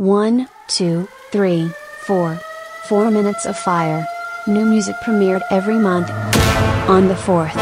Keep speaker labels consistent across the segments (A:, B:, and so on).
A: One, two, three, four. Four Minutes of Fire. New music premiered every month on the 4th.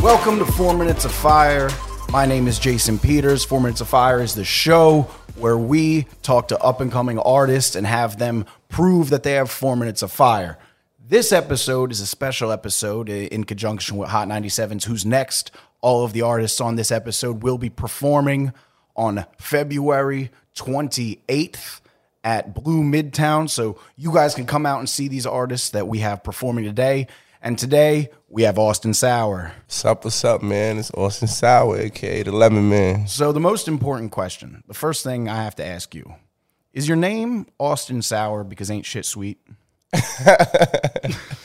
B: Welcome to Four Minutes of Fire. My name is Jason Peters. Four Minutes of Fire is the show where we talk to up and coming artists and have them prove that they have four minutes of fire. This episode is a special episode eh, in conjunction with Hot 97's Who's Next. All of the artists on this episode will be performing on February 28th at Blue Midtown. So you guys can come out and see these artists that we have performing today. And today we have Austin Sour.
C: What's up, what's up, man? It's Austin Sour, aka the Lemon Man.
B: So the most important question, the first thing I have to ask you, is your name Austin Sour because ain't shit sweet?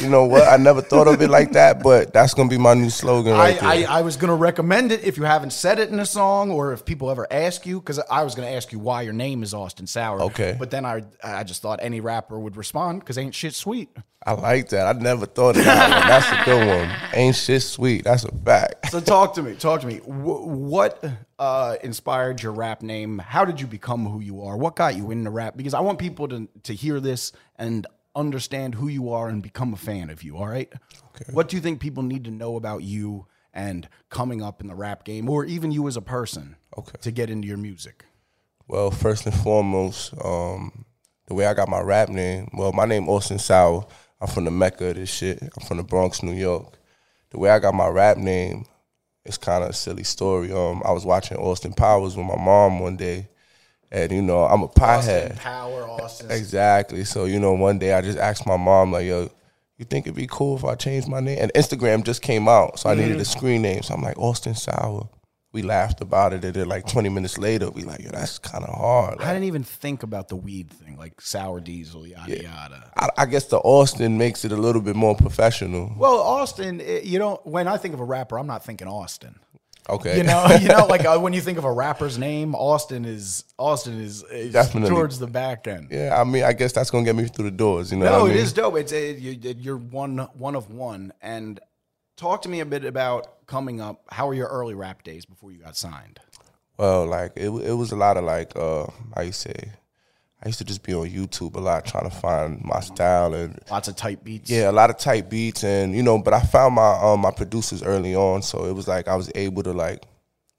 C: You know what? I never thought of it like that, but that's gonna be my new slogan right
B: I,
C: there.
B: I, I was going to recommend it if you haven't said it in a song or if people ever ask you, because I was going to ask you why your name is Austin Sour.
C: Okay.
B: But then I, I just thought any rapper would respond because ain't shit sweet.
C: I like that. I never thought of that one. That's a good one. Ain't shit sweet. That's a fact.
B: So talk to me. Talk to me. Wh- what uh, inspired your rap name? How did you become who you are? What got you into rap? Because I want people to to hear this and understand who you are and become a fan of you. All right. Okay. What do you think people need to know about you and coming up in the rap game, or even you as a person,
C: Okay.
B: to get into your music?
C: Well, first and foremost, um, the way I got my rap name, well, my name Austin Sour. I'm from the Mecca of this shit. I'm from the Bronx, New York. The way I got my rap name, it's kind of a silly story. Um, I was watching Austin Powers with my mom one day, and you know I'm a pothead.
B: Power, Austin.
C: Exactly. So you know, one day I just asked my mom like, "Yo, you think it'd be cool if I changed my name?" And Instagram just came out, so I needed
B: Mm-hmm.
C: a screen name. So I'm like Austin Sour. We laughed about it, and then like 20 minutes later, we like, "Yo, that's kind of hard."
B: I didn't even think about the weed thing, like sour diesel, yada yada.
C: I, I guess the Austin makes it a little bit more professional.
B: Well, Austin, eh, you don't. When I think of a rapper, I'm not thinking Austin.
C: Okay.
B: You know, you know, like uh, when you think of a rapper's name, Austin is Austin is, is
C: Definitely.
B: towards the back end.
C: yeah, I mean, I guess that's gonna get me through the doors. You know,
B: No, it
C: mean?
B: is dope. It's a, you, you're one one of one. And talk to me a bit about coming up. How were your early rap days before you got signed?
C: Well, like it, it was a lot of like uh, how you say. I used to just be on YouTube a lot trying to find my style and
B: Lots of tight beats.
C: Yeah, a lot of tight beats, and you know, but I found my um my producers early on, so it was like I was able to like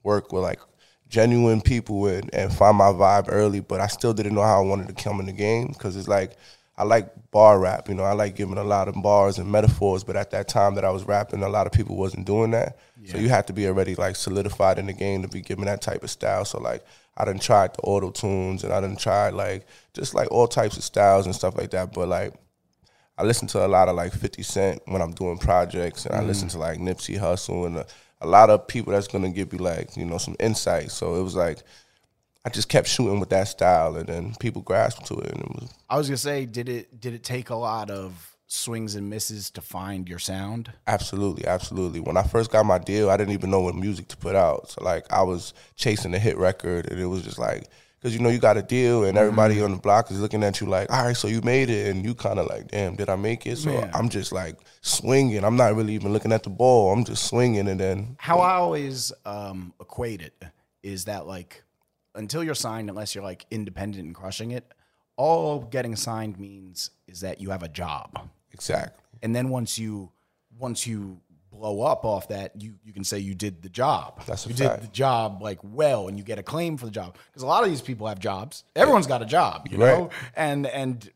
C: work with like genuine people and, and find my vibe early. But I still didn't know how I wanted to come in the game because it's like I like bar rap, you know, I like giving a lot of bars and metaphors. But at that time that I was rapping, a lot of people wasn't doing that, so you have to be already like solidified in the game to be giving that type of style. So like. I done tried the auto tunes and I done tried like just like all types of styles and stuff like that. But like I listen to a lot of like 50 Cent when I'm doing projects, and I listen mm. to like Nipsey Hussle and a, a lot of people that's gonna give you like you know some insight. So it was like I just kept shooting with that style, and then people grasped to it, and it was
B: I was gonna say, did it did it take a lot of swings and misses to find your sound?
C: absolutely, absolutely. When I first got my deal, I didn't even know what music to put out. So like I was chasing a hit record, and it was just like. Cause you know you got a deal and everybody on the block is looking at you like, all right, so you made it, and you kind of like, damn, did I make it? So
B: Yeah.
C: I'm just like swinging. I'm not really even looking at the ball. I'm just swinging, and then
B: How I always um, equate it is that like until you're signed, unless you're like independent and crushing it, all getting signed means is that you have a job.
C: exactly.
B: And then once you once you blow up off that, you you can say you did the job.
C: That's a
B: you
C: fact.
B: did the job like well, and you get a claim for the job because a lot of these people have jobs. Everyone's got a job, you
C: Right.
B: know. And and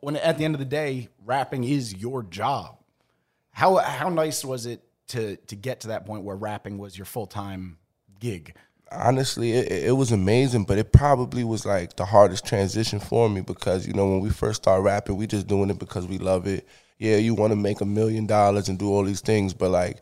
B: when at the end of the day, rapping is your job. How how nice was it to to get to that point where rapping was your full time gig?
C: Honestly, it, it was amazing, but it probably was like the hardest transition for me because you know when we first started rapping, we just doing it because we love it. Yeah, you want to make a million dollars and do all these things, but like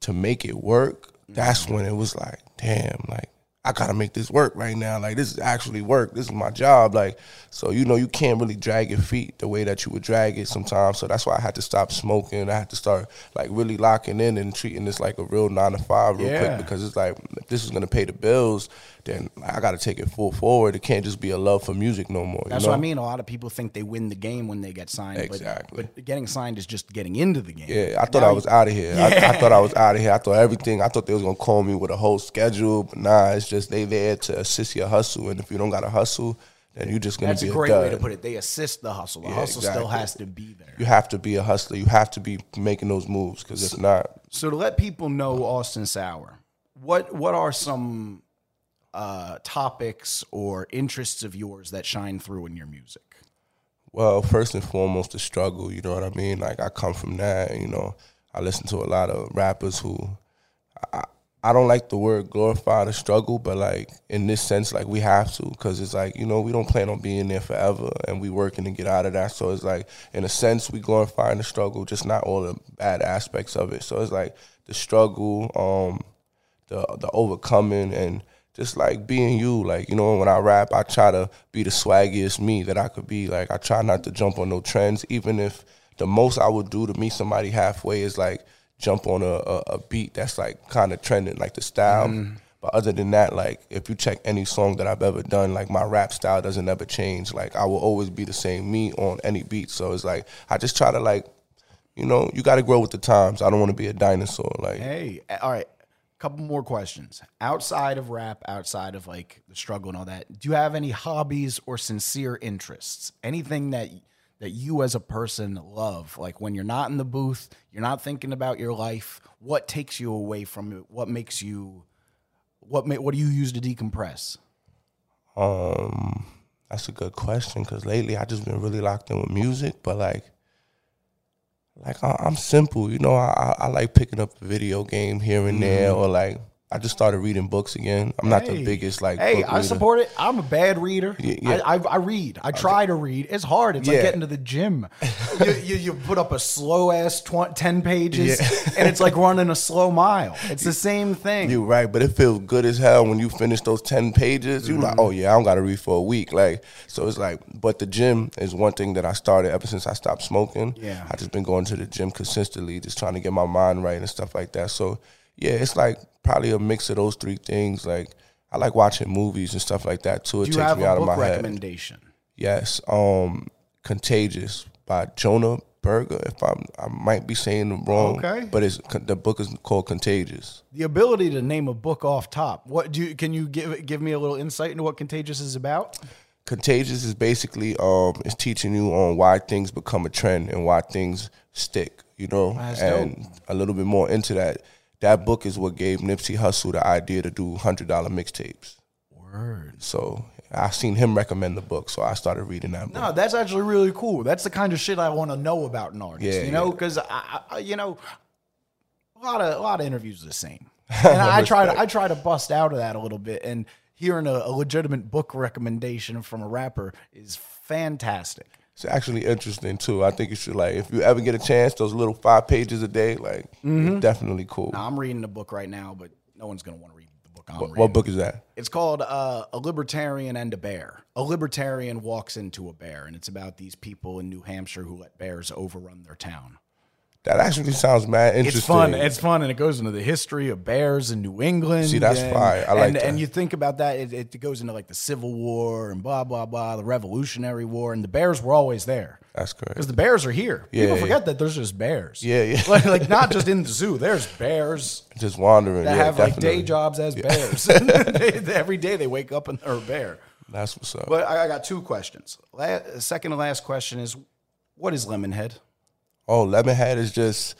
C: to make it work, that's mm-hmm. when it was like, damn, like I gotta make this work right now. Like this is actually work. This is my job. Like so, you know, you can't really drag your feet the way that you would drag it sometimes. So that's why I had to stop smoking. I had to start like really locking in and treating this like a real nine to five real
B: Yeah.
C: quick because it's like this is gonna pay the bills, then I got to take it full forward. It can't just be a love for music no more. you
B: That's
C: know?
B: what I mean. A lot of people think they win the game when they get signed. but-
C: Exactly.
B: But, getting signed is just getting into the game.
C: Yeah, I thought
B: Now
C: I was out of here. I, I thought I was out of here. I thought everything. I thought they was gonna call me with a whole schedule, but nah, it's just they there to assist your hustle. And if you don't got a hustle, then you're just gonna
B: That's
C: be
B: a
C: a,
B: great way to put it. They assist the hustle. The
C: Yeah,
B: hustle still has to be there.
C: You have to be a hustler. You have to be making those moves because if not,
B: So to let people know Austin Sour, what what are some uh, topics or interests of yours that shine through in your music?
C: Well, first and foremost, the struggle. You know what I mean? Like I come from that. You know, I listen to a lot of rappers who. I, I don't like the word glorify the struggle, but like in this sense, like we have to, because it's like you know we don't plan on being there forever, and we working to get out of that. So it's like in a sense we glorifying the struggle, just not all the bad aspects of it. So it's like the struggle, um, the the overcoming and just like being you. Like, you know, when I rap, I try to be the swaggiest me that I could be. Like I try not to jump on no trends, even if the most I would do to meet somebody halfway is like jump on a, a, a beat that's like kind of trending, like the style. Mm-hmm. But other than that, like if you check any song that I've ever done, like my rap style doesn't ever change. Like I will always be the same me on any beat. So it's like I just try to like, you know, you got to grow with the times. I don't want to be a dinosaur. Like
B: Hey, all right. Couple more questions. Outside of rap, outside of like the struggle and all that, do you have any hobbies or sincere interests? Anything that that you as a person love? Like when you're not in the booth, you're not thinking about your life. What takes you away from it? What makes you? What ma- What do you use to decompress?
C: Um, that's a good question because lately I just been really locked in with music, but like, like I, I'm simple, you know. I, I I like picking up a video game here and there, mm-hmm. or like I just started reading books again. I'm not the
B: Mm-hmm.
C: Biggest like.
B: Hey, I support it. I'm a bad reader.
C: Yeah, yeah.
B: I, I, I read. I try to read. It's hard. It's like getting to the gym. you, you, you put up a slow ass tw- 10 pages and it's like running a slow mile. It's the same thing.
C: You right, but it feels good as hell when you finish those ten pages. You
B: Mm-hmm.
C: like, oh yeah, I don't gotta read for a week. Like, so it's like, but the gym is one thing that I started ever since I stopped smoking.
B: Yeah.
C: I just been going to the gym consistently, just trying to get my mind right and stuff like that. So yeah, it's like probably a mix of those three things. Like, I like watching movies and stuff like that too. It takes me out of my head.
B: recommendation?
C: Yes, um, Contagious by Jonah Berger. If I'm, I might be saying it wrong.
B: Okay.
C: but it's the book is called Contagious.
B: The ability to name a book off top. What do you, can you give give me a little insight into what Contagious is about?
C: Contagious is basically um is teaching you on why things become a trend and why things stick, you know,
B: That's
C: and a little bit more into that. That book is what gave Nipsey Hussle the idea to do hundred dollar mixtapes.
B: Word.
C: So I seen him recommend the book, so I started reading that book.
B: No, that's actually really cool. That's the kind of shit I want to know about an artist.
C: Yeah,
B: you know,
C: yeah.
B: because I, I, you know, a lot of a lot of interviews are the same, and I try to I try to bust out of that a little bit. And hearing a, a legitimate book recommendation from a rapper is fantastic.
C: It's actually interesting too. I think you should like if you ever get a chance, those little five pages a day, like
B: Mm-hmm.
C: definitely cool.
B: Now, I'm reading the book right now, but no one's gonna want to read the book I'm
C: what,
B: reading.
C: what book is that?
B: It's called uh, A Libertarian and a Bear. A libertarian walks into a bear, and it's about these people in New Hampshire who let bears overrun their town.
C: That actually sounds mad interesting.
B: It's fun. It's fun, and it goes into the history of bears in New England.
C: See, that's
B: and,
C: fire. I like
B: and,
C: that.
B: And you think about that, it, it goes into like the Civil War and blah blah blah, the Revolutionary War, and the bears were always there
C: That's correct.
B: because the bears are here.
C: Yeah,
B: People
C: yeah.
B: forget that there's just bears.
C: Yeah, yeah.
B: like, like not just in the zoo. There's bears
C: Just wandering.
B: that
C: yeah,
B: have like day jobs as bears. They- every day they wake up and they're a bear.
C: That's what's up.
B: But I, I got two questions. La- second to last question is, what is Lemonhead?
C: Oh, Lemonhead is just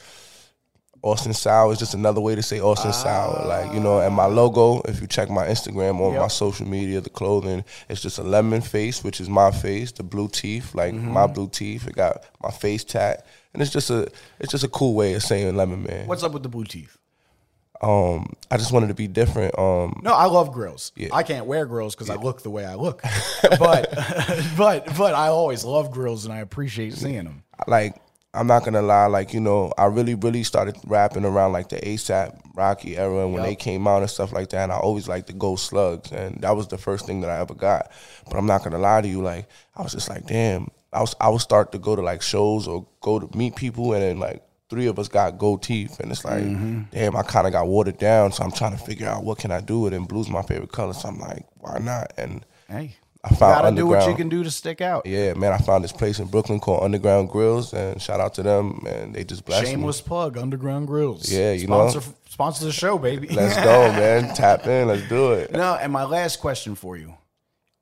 C: Austin Sour is just another way to say Austin Sour. Like, you know, and my logo, if you check my Instagram or
B: Yep.
C: my social media, the clothing, it's just a lemon face, which is my face, the blue teeth, like
B: Mm-hmm.
C: my blue teeth. It got my face tat. And it's just a it's just a cool way of saying lemon man.
B: What's up with the blue teeth?
C: Um I just wanted to be different. Um
B: No, I love grills.
C: Yeah.
B: I can't wear grills because I look the way I look. but but but I always love grills and I appreciate seeing them.
C: like I'm not gonna lie, like you know, I really, really started rapping around like the ASAP Rocky era and when they came out and stuff like that. And I always liked the Ghost Slugs, and that was the first thing that I ever got. But I'm not gonna lie to you, like I was just like, damn, I was I would start to go to like shows or go to meet people, and then like three of us got gold teeth, and it's like, mm-hmm. damn, I kind of got watered down. So I'm trying to figure out what can I do with it. And blue's my favorite color, so I'm like, why not? And
B: Hey,
C: I
B: you
C: found
B: gotta do what you can do to stick out.
C: Yeah, man, I found this place in Brooklyn called Underground Grills, and shout out to them, and they just blessed me.
B: Shameless plug, Underground Grills.
C: Yeah, you know.
B: sponsor, Sponsor the show, baby.
C: Let's go, man. Tap in. Let's do it.
B: No, and my last question for you: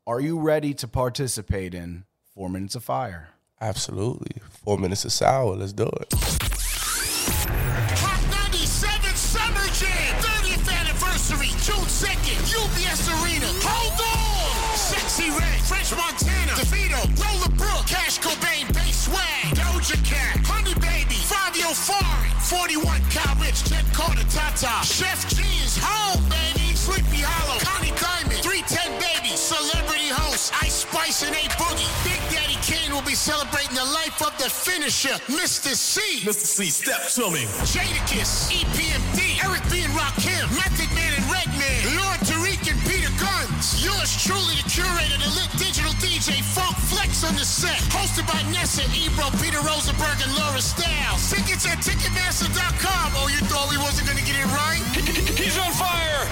B: Are you ready to participate in Four Minutes of Fire?
C: Absolutely. Four minutes of sour. Let's do it.
D: Hot 97 Summer Jam, 30th anniversary, June 2nd, UBS Arena. French Montana, DeVito, Lola Brooke, Cash Cobain, Bay Swag, Doja Cat, Honey Baby, Fabio Foreign, 41 Cal Rich, Jet Carter, Tata, Chef G is home, baby, Sleepy Hallow, Connie Diamond, 310 Baby, Celebrity Host, Ice Spice and A Boogie. Big Daddy Kane will be celebrating the life of the finisher, Mr. Cee.
E: Mr. Cee, step to me.
D: Jadakiss, EPMD, Eric B. and Rakim, Method Man and Redman, Lord Tariq and Peter Gunz. Yours truly, the curator, Funk on the set. Hosted by Nessa, Ebro, Peter Rosenberg, and Laura Stylez. Tickets at Ticketmaster.com. Oh, you thought we wasn't gonna get it right?
E: He's on fire.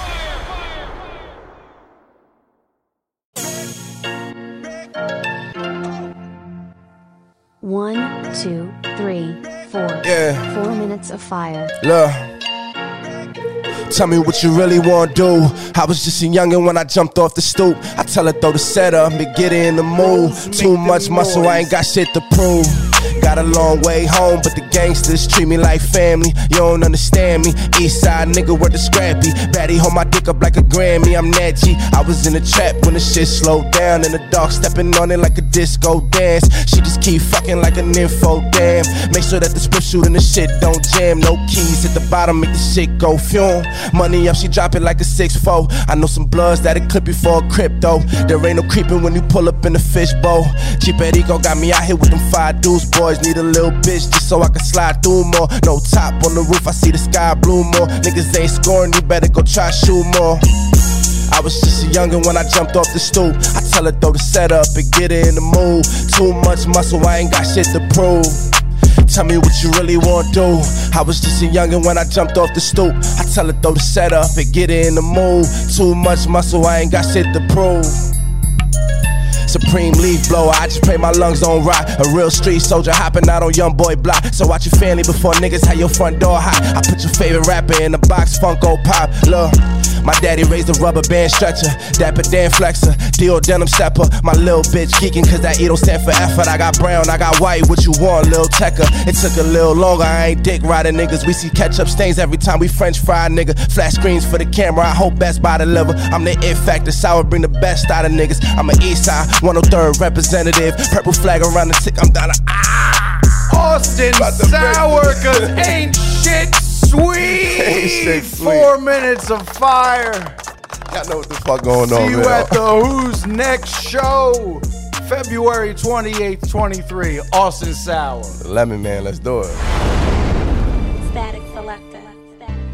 A: One, two, three, four.
C: Yeah.
A: Four minutes of fire.
C: Look. Tell me what you really want to do. I was just a youngin' when I jumped off the stoop. I tell her throw the setup, me get in the mood. Too much muscle, I ain't got shit to prove. Got a long way home, but the gangsters treat me like family. You don't understand me. East side nigga worth the scrappy. Batty hold my dick up like a Grammy. I'm Natchy. I was in the trap when the shit slowed down. In the dark, stepping on it like a disco dance. She just keep fucking like a nympho, damn. Make sure that the split shooting the shit don't jam. No keys at the bottom, make the shit go fume. Money up, she drop it like a 6-4. I know some bloods that'll clip you for a crypto. There ain't no creeping when you pull up in the fishbowl. Cheap Rico got me out here with them five dudes. Boys need a little bitch just so I can slide through more. No top on the roof, I see the sky blue more. Niggas ain't scoring, you better go try shoot more. I was just a youngin' when I jumped off the stoop. I tell her throw the setup and get her in the mood. Too much muscle, I ain't got shit to prove. Tell me what you really want do. I was just a youngin' when I jumped off the stoop. I tell her throw the setup and get her in the mood. Too much muscle, I ain't got shit to prove. Supreme leaf blower, I just pray my lungs don't rot. A real street soldier hopping out on young boy block. So watch your family before niggas have your front door hot. I put your favorite rapper in the box, Funko Pop. Look, my daddy raised a rubber band stretcher. Dapper Dan Flexer, Dior denim stepper. My little bitch geeking cause that E don't stand for effort. I got brown, I got white, what you want, lil Tecker? It took a little longer, I ain't dick riding niggas. We see ketchup stains every time we French fry nigga. Flash screens for the camera, I hope Best Buy deliver. I'm the it factor, sour, bring the best out of niggas. I'm an East Side 103rd representative. Purple flag around the tick, I'm down to ah.
B: Austin
C: About to break-
B: Sour, cause ain't shit sweet.
C: Sweet.
B: Four minutes of fire.
C: Y'all know what the fuck going
B: See
C: on, See
B: you
C: man.
B: at the Who's Next show. February 28th, 23. Austin Sour.
C: Lemon man, let's do it.
F: Static Selektah.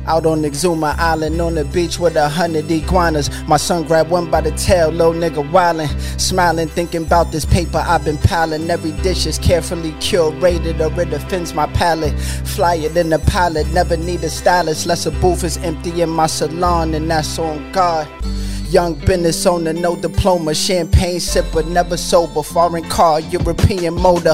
G: Out on Exuma Island on the beach with a hundred iguanas. My son grabbed one by the tail, little nigga wildin'. Smiling, thinking about this paper I've been piling. Every dish is carefully curated or it offends my palate. Flyer in the pilot, never need a stylist. Less a booth is empty in my salon, and that's on God. Young business owner, no diploma, champagne sipper, never sober, foreign car, European motor.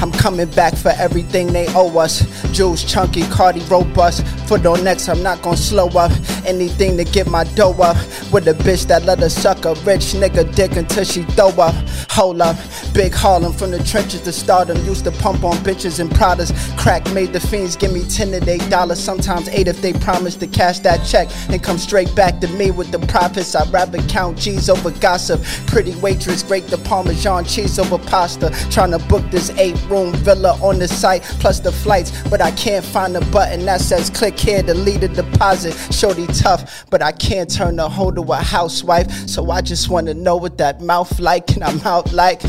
G: I'm coming back for everything they owe us. Juice chunky, Cardi robust. Foot on next, I'm not gonna slow up. Anything to get my dough up. With a bitch that let her suck a rich nigga dick until she throw up. Hold up, big Harlem from the trenches to stardom. Used to pump on bitches and Pradas. Crack made the fiends give me 10 to 8 dollars, sometimes 8 if they promise to cash that check and come straight back to me with the profits. I'd rather count G's over gossip. Pretty waitress, break the Parmesan cheese over pasta. Trying to book this eight room villa on the site, plus the flights, but I can't find a button that says click here to lead a deposit. Shorty tough, but I can't turn the hoe to a housewife. So I just wanna know what that mouth like, and I'm out like.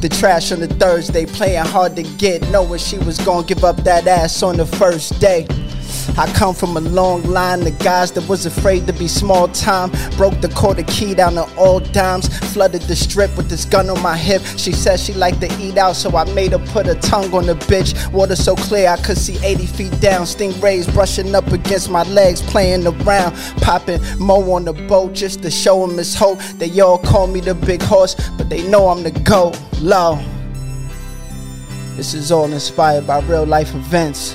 G: The trash on the Thursday, playing hard to get, knowing she was gonna give up that ass on the first day. I come from a long line of guys that was afraid to be small time. Broke the quarter key down to all dimes. Flooded the strip with this gun on my hip. She said she liked to eat out, so I made her put her tongue on the bitch. Water so clear I could see 80 feet down. Stingrays brushing up against my legs, playing around. Popping Mo on the boat just to show him his hope. They all call me the big horse, but they know I'm the GOAT. Low. This is all inspired by real life events.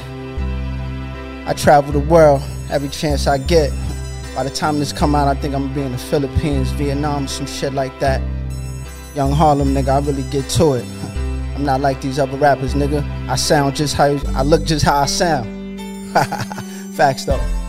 G: I travel the world every chance I get. By the time this come out, I think I'm gonna be in the Philippines, Vietnam, some shit like that. Young Harlem nigga, I really get to it. I'm not like these other rappers, nigga. I sound just how I look just how I sound. Facts though.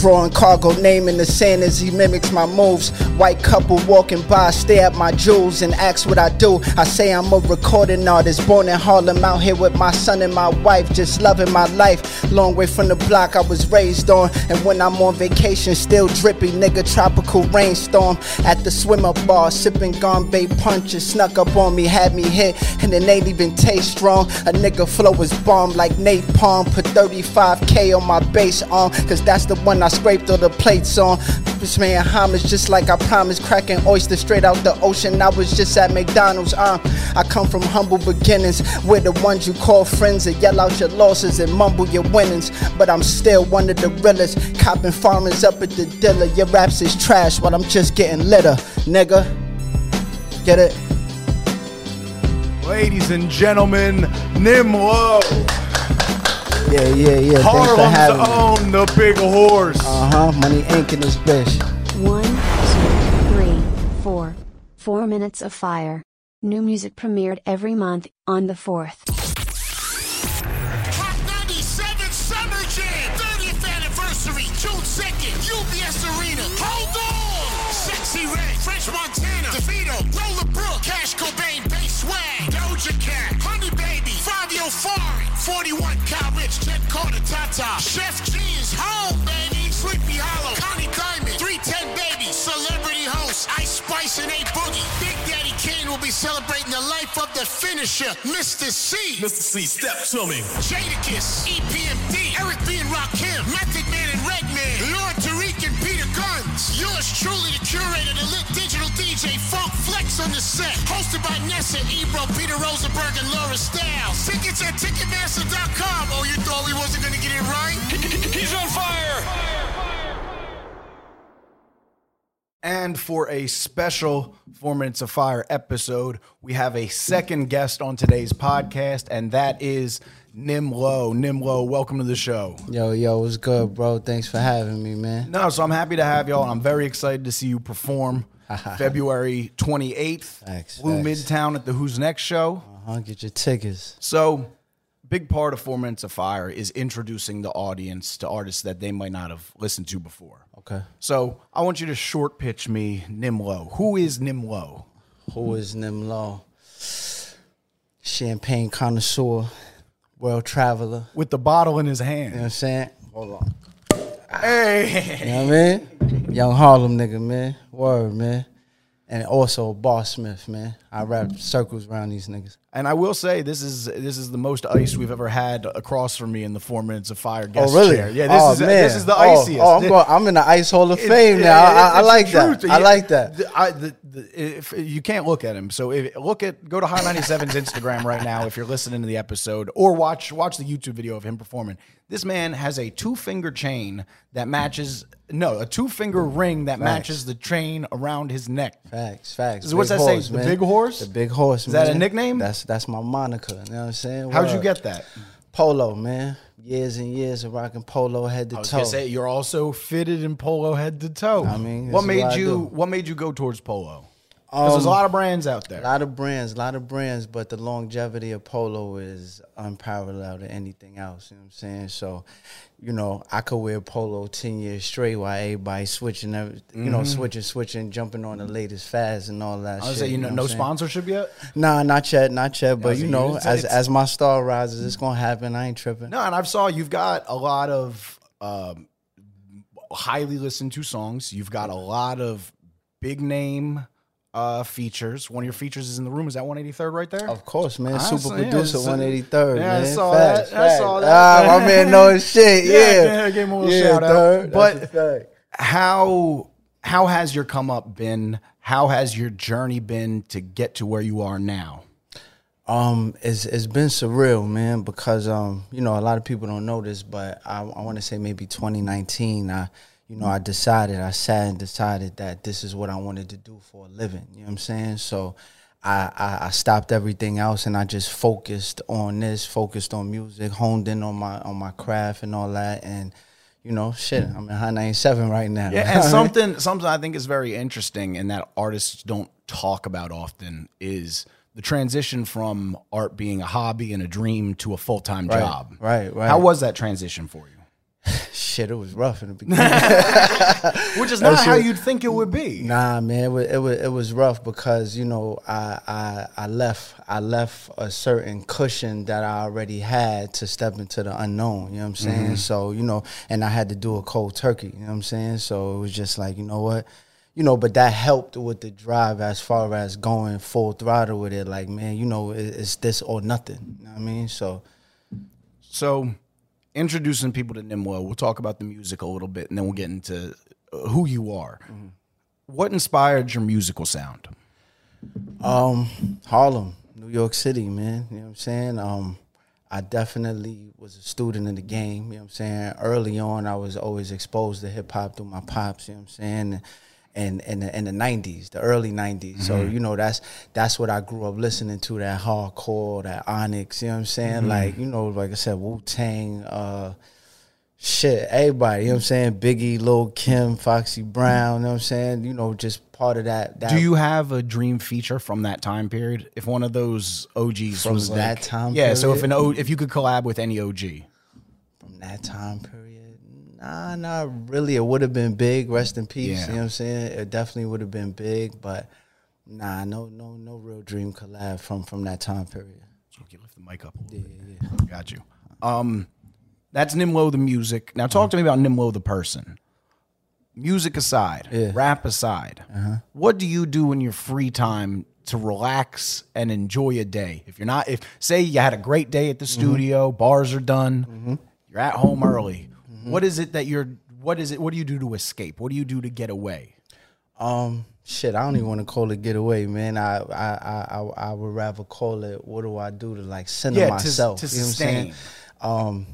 G: Drawing cargo name in the sand as he mimics my moves. White couple walking by, stare at my jewels and ask what I do. I say I'm a recording artist, born in Harlem, out here with my son and my wife, just loving my life. Long way from the block I was raised on, and when I'm on vacation, still drippy, nigga. Tropical rainstorm at the swimmer bar, sipping Goombay punches, snuck up on me, had me hit, and it ain't even taste strong. A nigga flow is bomb like napalm, put 35k on my bass arm, cause that's the one I scraped all the plates on. This man homage just like I promised, cracking oyster straight out the ocean. I was just at McDonald's. Uh, I come from humble beginnings, we're the ones you call friends and yell out your losses and mumble your winnings. But I'm still one of the realest, copping farmers up at the dealer. Your raps is trash, while I'm just getting litter, nigga. Get it?
B: Ladies and gentlemen, Nym Lo,
G: Yeah, yeah, yeah. Thanks for having me.
B: Harlem's own, the big horse.
G: Uh huh. Money Inc. in this bitch.
A: One, two, three, four. Four Minutes of Fire. New music premiered every month, on the 4th.
D: Jet Tata, Chef G is home, baby, Sleepy Hallow, Connie Diamond, 310 Baby, Celebrity Host, Ice Spice and A Boogie. Big Daddy Kane will be celebrating the life of the finisher, Mr. Cee.
E: Mr. Cee, step to me.
D: Jadakiss, EPMD, Eric B. and Rakim, Method Man and Redman, Lord Tariq and Peter Gunz. Yours truly, the curator, the lit digital DJ, Funk Flex on the set. Hosted by Nessa, Ebro, Peter Rosenberg, and Laura Stylez. Tickets at Ticketmaster.com. Oh, you thought we wasn't gonna get it right?
E: He's on fire.
B: And for a special Four Minutes of Fire episode, we have a second guest on today's podcast, and that is Nym Lo. Nimlo, welcome to the show.
G: Yo, yo, what's good, bro? Thanks for having me, man.
B: No, so I'm happy to have y'all, and I'm very excited to see you perform February 28th,
G: Thanks,
B: Blue
G: thanks.
B: Midtown at the Who's Next show.
G: Huh. Get your tickets.
B: So, big part of Four Minutes of Fire is introducing the audience to artists that they might not have listened to before.
G: Okay.
B: So, I want you to short pitch me Nym Lo. Who is Nym Lo?
G: Who is Nym Lo? Champagne connoisseur, world traveler.
B: With the bottle in his hand.
G: You know what I'm saying? Hold on.
B: Hey.
G: You know what I mean? Young Harlem nigga, man. Word, man. And also Boss Smith, man. I wrap circles around these niggas.
B: And I will say this is this is the most ice we've ever had across from me in the four minutes of fire oh, guest
G: oh, really?
B: chair. Yeah, this
G: oh,
B: is
G: man.
B: this is the
G: Oh, oh
B: iciest.
G: Oh, I'm, going, I'm in the Ice Hall of
B: It-
G: Fame
B: yeah,
G: now. I,
B: it-
G: I
B: it's
G: like that. I like that.
B: the- I, the, the, if you can't look at him, so if, look at go to High 97's Instagram right now if you're listening to the episode, or watch watch the YouTube video of him performing. This man has a two finger chain that matches no a two finger ring that matches the chain around his neck.
G: Facts, facts.
B: So what's
G: Big
B: that say?
G: horse,
B: The big horse?
G: The big horse.
B: Is that a nickname?
G: That's that's my moniker. You know what I'm saying?
B: How'd you get that?
G: polo, man? Years and years of rocking polo head to
B: I was
G: toe.
B: gonna say you're also fitted in polo head to toe.
G: I mean,
B: what made
G: what
B: you what made you go towards polo? 'Cause there's a
G: Um,
B: lot of brands out there.
G: A lot of brands, a lot of brands, but the longevity of polo is unparalleled to anything else. You know what I'm saying? So, you know, I could wear polo ten years straight while everybody switching, every, you know, switching, switching, jumping on the latest fads and all that.
B: Mm-hmm. I was
G: shit,
B: say you know no
G: saying?
B: sponsorship yet.
G: Nah, not yet, not yet. But you know, as as my star rises, it's gonna happen. I ain't tripping.
B: No, and I've saw you've got a lot of um, highly listened to songs. You've got a lot of big name uh, features. One of your features is in the room. Is that 183rd right there?
G: Of course, man.
B: I
G: Super
B: yeah,
G: producer,
B: so-
G: 183rd.
B: Yeah, I
G: man.
B: saw
G: Facts,
B: that. I saw that.
G: Ah, my man knows shit.
B: Yeah,
G: Yeah,
B: yeah, I gave him a little
G: yeah,
B: shout out.
G: third.
B: But-
G: That's a
B: how how has your come up been? How has your journey been to get to where you are now?
G: Um, it's it's been surreal, man, because um, you know, a lot of people don't know this, but I, I want to say maybe 2019. I, you know, I decided, I sat and decided that this is what I wanted to do for a living. You know what I'm saying? So, I, I I stopped everything else and I just focused on this, focused on music, honed in on my on my craft and all that, and you know, shit, I'm in high 97 right now.
B: Yeah, and something something I think is very interesting and that artists don't talk about often is the transition from art being a hobby and a dream to a full time
G: Right,
B: job.
G: right, right.
B: How was that transition for you?
G: Shit, it was rough in the beginning.
B: Which is not how you'd think it would be.
G: Nah, man, it was, it was it was rough because you know I I I left I left a certain cushion that I already had to step into the unknown. You know what I'm saying? Mm-hmm. So you know, and I had to do a cold turkey. You know what I'm saying? So it was just like you know what, you know, but that helped with the drive as far as going full throttle with it. Like man, you know, it's this or nothing. You know what I mean? So
B: So, introducing people to Nym Lo, we'll talk about the music a little bit, and then we'll get into uh, who you are. What inspired your musical sound?
G: Um, Harlem, New York City, man. You know what I'm saying? Um, I definitely was a student in the game. You know what I'm saying? Early on, I was always exposed to hip hop through my pops. You know what I'm saying? And in the in the '90s, the early '90s. So you know that's that's what I grew up listening to. That hardcore, that Onyx. You know what I'm saying? Like you know, like I said, Wu Tang. Uh, shit, everybody. You know what I'm saying? Biggie, Lil Kim, Foxy Brown. You know what I'm saying? You know, just part of that. that
B: Do you have a dream feature from that time period? If one of those OGs
G: From
B: was like-
G: that time
B: yeah. So if an o, if you could collab with any OG,
G: from that time period? Nah, not really. It would have been big. Rest in peace.
B: Yeah.
G: You know what I'm saying? It definitely would have been big, but nah, no, no, no real dream collab from from that time period.
B: you lift the mic up a little bit. Got you. Um, that's Nym Lo the music. Now talk to me about Nym Lo the person. Music aside,
G: Yeah. Uh-huh.
B: rap aside, what do you do in your free time to relax and enjoy a day? If you're not, if say you had a great day at the
G: Mm-hmm.
B: studio, bars are done, you're at home early. What is it that you're? What is it? What do you do to escape? What do you do to get away?
G: Um, shit, I don't even want to call it get away, man. I, I, I, I, would rather call it. What do I do to like center
B: Yeah, to-
G: myself?
B: to
G: you know what I'm saying?
B: sustain.
G: Um,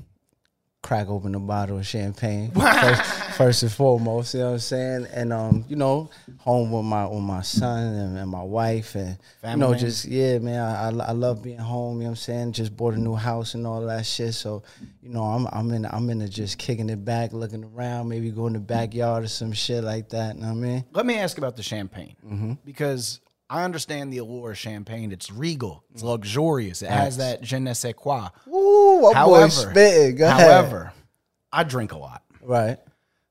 G: crack open a bottle of champagne first, first and foremost. You know what I'm saying? And um, you know, home with my with my son and, and my wife, and
B: Family
G: you know, just yeah, man. I, I I love being home. You know what I'm saying? Just bought a new house and all that shit. So you know, I'm I'm in I'm in just kicking it back, looking around, maybe go in the backyard or some shit like that. You know what I mean?
B: Let me ask about the champagne
G: Mm-hmm.
B: because I understand the allure of champagne. It's regal, it's luxurious, it has that je ne sais quoi.
G: Ooh,
B: However. However, I drink a lot.
G: right?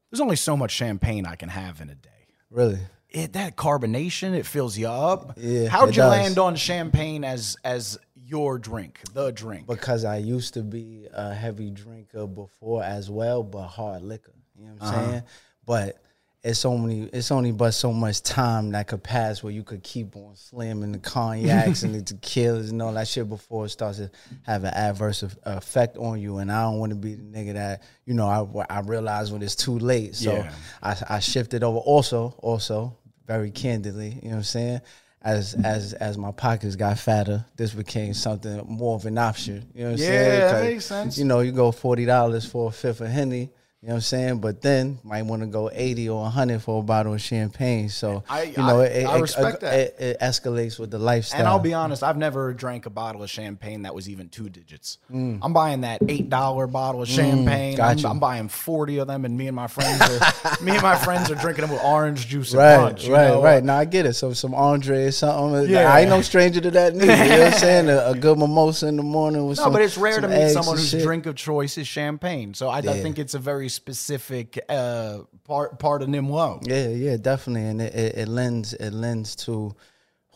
B: There's only so much champagne I can have in a day.
G: Really?
B: It, that carbonation, it fills you up.
G: Yeah,
B: How'd you
G: does.
B: land on champagne as as your drink, the drink?
G: because I used to be a heavy drinker before as well, but hard liquor. You know what I'm uh-huh. saying? But it's only it's only but so much time that could pass where you could keep on slamming the cognacs and the tequilas and all that shit before it starts to have an adverse effect on you. And I don't want to be the nigga that you know I I realize when it's too late. So
B: Yeah.
G: I I shifted over. Also also very candidly, you know what I'm saying. As as as my pockets got fatter, this became something more of an option. You know what I'm
B: Yeah,
G: saying?
B: that
G: 'Cause,
B: makes sense.
G: You know, you go forty dollars for a fifth of henny. You know what I'm saying? But then might want to go eighty or hundred for a bottle of champagne. So
B: I-
G: you know,
B: I-
G: it,
B: I respect
G: it,
B: that.
G: It, it escalates with the lifestyle.
B: And I'll be honest, I've never drank a bottle of champagne that was even two digits.
G: Mm.
B: I'm buying that eight dollar bottle of champagne.
G: got
B: I'm. I'm buying forty of them, and me and my friends are me and my friends are drinking them with orange juice
G: Right,
B: punch. you
G: right,
B: know?
G: right. Now I get it. So some Andre or something.
B: Yeah.
G: I ain't no stranger to that neither. You know what I'm saying? A, a good mimosa in the morning with
B: No,
G: some.
B: but it's rare to meet someone whose
G: shit.
B: drink of choice is champagne. So I, I think it's a very specific uh, part part of Nym Lo.
G: Yeah, yeah, definitely, and it, it, it lends it lends to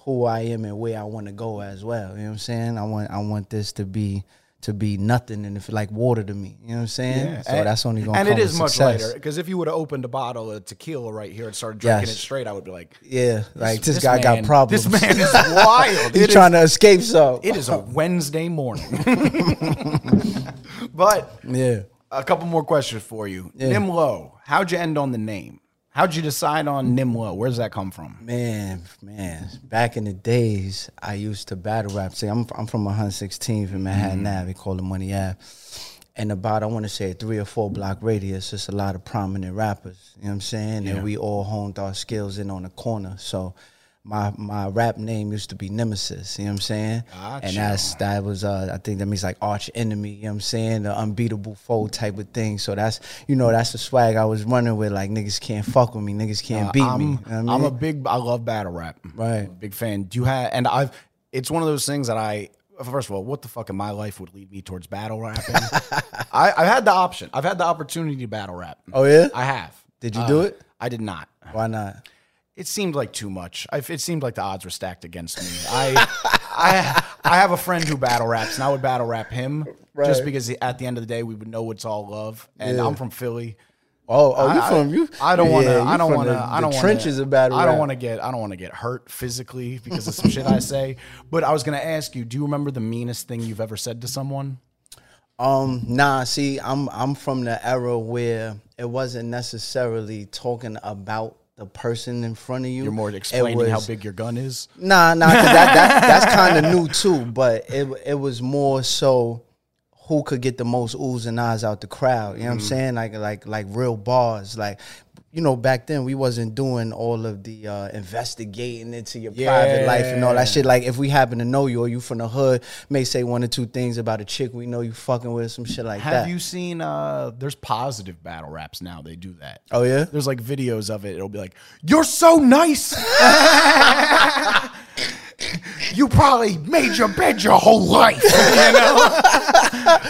G: who I am and where I want to go as well. You know what I'm saying? I want I want this to be to be nothing and if like water to me. You know what I'm saying? So
B: And-
G: that's only going to
B: and it is much later because if you would have opened a bottle of tequila right here and started drinking
G: Yes.
B: it straight, I would be like,
G: Yeah, like this,
B: this
G: guy
B: man-
G: got problems.
B: This man is wild.
G: He's
B: It is-
G: trying to escape so.
B: It is a Wednesday morning. but
G: yeah.
B: A couple more questions for you. Nym Lo, how'd you end on the name? How'd you decide on Nym Lo? Where's that come from?
G: Man, man, back in the days, I used to battle rap. See, I'm I'm from 116th in Manhattan mm-hmm. Ave. They call it Money Ave. And about, I want to say, a three or four block radius, just a lot of prominent rappers. You know what I'm saying? And we all honed our skills in on the corner. So my my rap name used to be Nemesis. You know what I'm saying?
B: Gotcha.
G: And that's that was uh, I think that means like arch enemy. You know what I'm saying? The unbeatable foe type of thing. So that's you know that's the swag I was running with. Like niggas can't fuck with me. Niggas can't beat
B: I'm,
G: me. You know I
B: I'm
G: mean?
B: a big. I love battle rap.
G: Right.
B: Big fan. Do you have? And I've. It's one of those things that I. First of all, what the fuck in my life would lead me towards battle rapping? I, I've had the option. I've had the opportunity to battle rap.
G: Oh, yeah?
B: I have.
G: Did you do it?
B: I did not.
G: Why not?
B: It seemed like too much. I, it seemed like the odds were stacked against me. I, I, I have a friend who battle raps, and I would battle rap him just
G: Right.
B: because at the end of the day we would know it's all love. And I'm from Philly.
G: Oh, oh, you from you?
B: I don't want to.
G: Yeah,
B: I don't want to. I don't wanna,
G: trenches of battle
B: I don't want to get. I don't want to get hurt physically because of some shit I say. But I was gonna ask you. Do you remember the meanest thing you've ever said to someone?
G: Um, nah. See, I'm I'm from the era where it wasn't necessarily talking about the person in front of you.
B: You're more explaining how big your gun is.
G: Nah, nah. 'cause that, that that's kind of new too. But it it was more so who could get the most oohs and ahs out the crowd. You know what I'm mm. saying? Like like like real bars. Like you know, back then we wasn't doing all of the uh, investigating into your private life and all that shit. Like if we happen to know you or you from the hood, may say one or two things about a chick we know you fucking with, some shit like
B: Have
G: that.
B: Have you seen? uh There's positive battle raps now. They do that.
G: oh yeah.
B: There's like videos of it. It'll be like, "You're so nice." you probably made your bed your whole life, you know.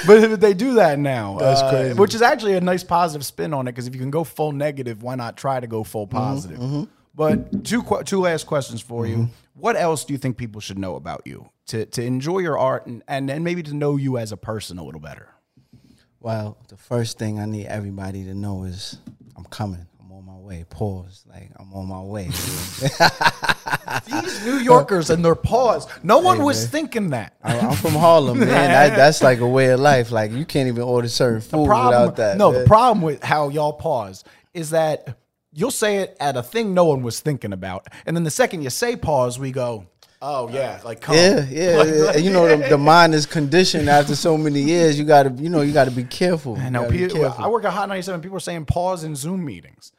B: but they do that now.
G: That's
B: uh,
G: crazy.
B: Which is actually a nice positive spin on it because if you can go full negative, why not try to go full
G: Mm-hmm,
B: positive? But two que- two last questions for
G: Mm-hmm.
B: you. What else do you think people should know about you to to enjoy your art and and, and maybe to know you as a person a little better?
G: Well, the first thing I need everybody to know is I'm coming. I'm on my way. Pause. Like I'm on my way.
B: These New Yorkers and their pause. No one was thinking that.
G: I- I'm from Harlem, man. That, that's like a way of life. Like you can't even order certain food
B: problem,
G: without that.
B: No,
G: man.
B: the problem with how y'all pause is that you'll say it at a thing no one was thinking about, and then the second you say pause, we go, "Oh yeah, like come."
G: Yeah, yeah, yeah. And you know the, the mind is conditioned after so many years. You gotta, you know, you gotta be careful.
B: I know. People,
G: careful.
B: I work at Hot 97. People are saying pause in Zoom meetings.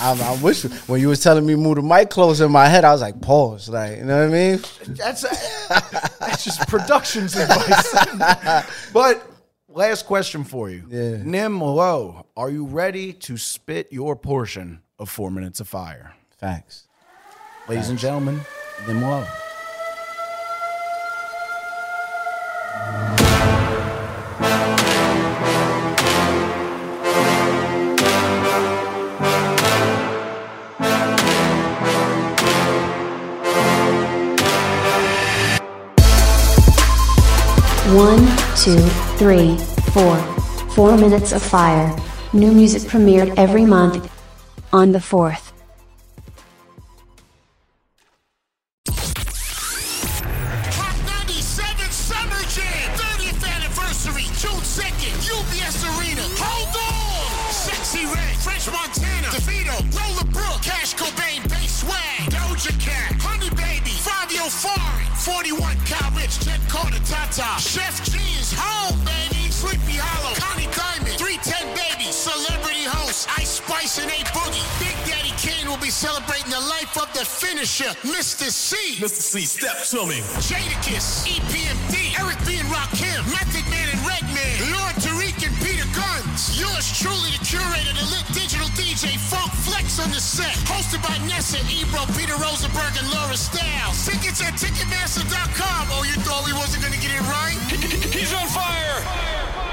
G: I, I wish when you was telling me move the mic closer in my head, I was like pause, like you know what I mean.
B: That's that's just production's advice. but last question for you,
G: Yeah.
B: Nym Lo, are you ready to spit your portion of Four Minutes of Fire,
G: Facts.
B: ladies and gentlemen? Nym Lo.
A: One, two, three, four. Four Minutes of Fire. New music premiered every month on the 4th.
D: Hot 97 Summer Jam, 30th anniversary, June 2nd, UBS Arena. Hold on! Sexyy Red, French Montana, Lola Brooke, Cash Cobain, Bay Swag, Doja Cat, Honey Baby, Fabio Foreign, 41 Cal Rich, Jet Carter, Tata, Chef G is home, baby, Sleepy Hallow, Connie Diamond, 310 Baby, Celebrity Host, Ice Spice and A Boogie. Big Daddy Kane will be celebrating the life of the finisher, Mr. Cee.
E: Mr. Cee, step to me.
D: Jadakiss, E EPMD, Eric B. and Rakim, Method Man and Redman, Lord Tariq and Peter Flex. Yours truly, the curator, the lit digital DJ, Funk Flex on the set. Hosted by Nessa, Ebro, Peter Rosenberg, and Laura Stylez. Tickets at Ticketmaster.com. Oh, you thought we wasn't going to get it right? He's on fire. fire, fire.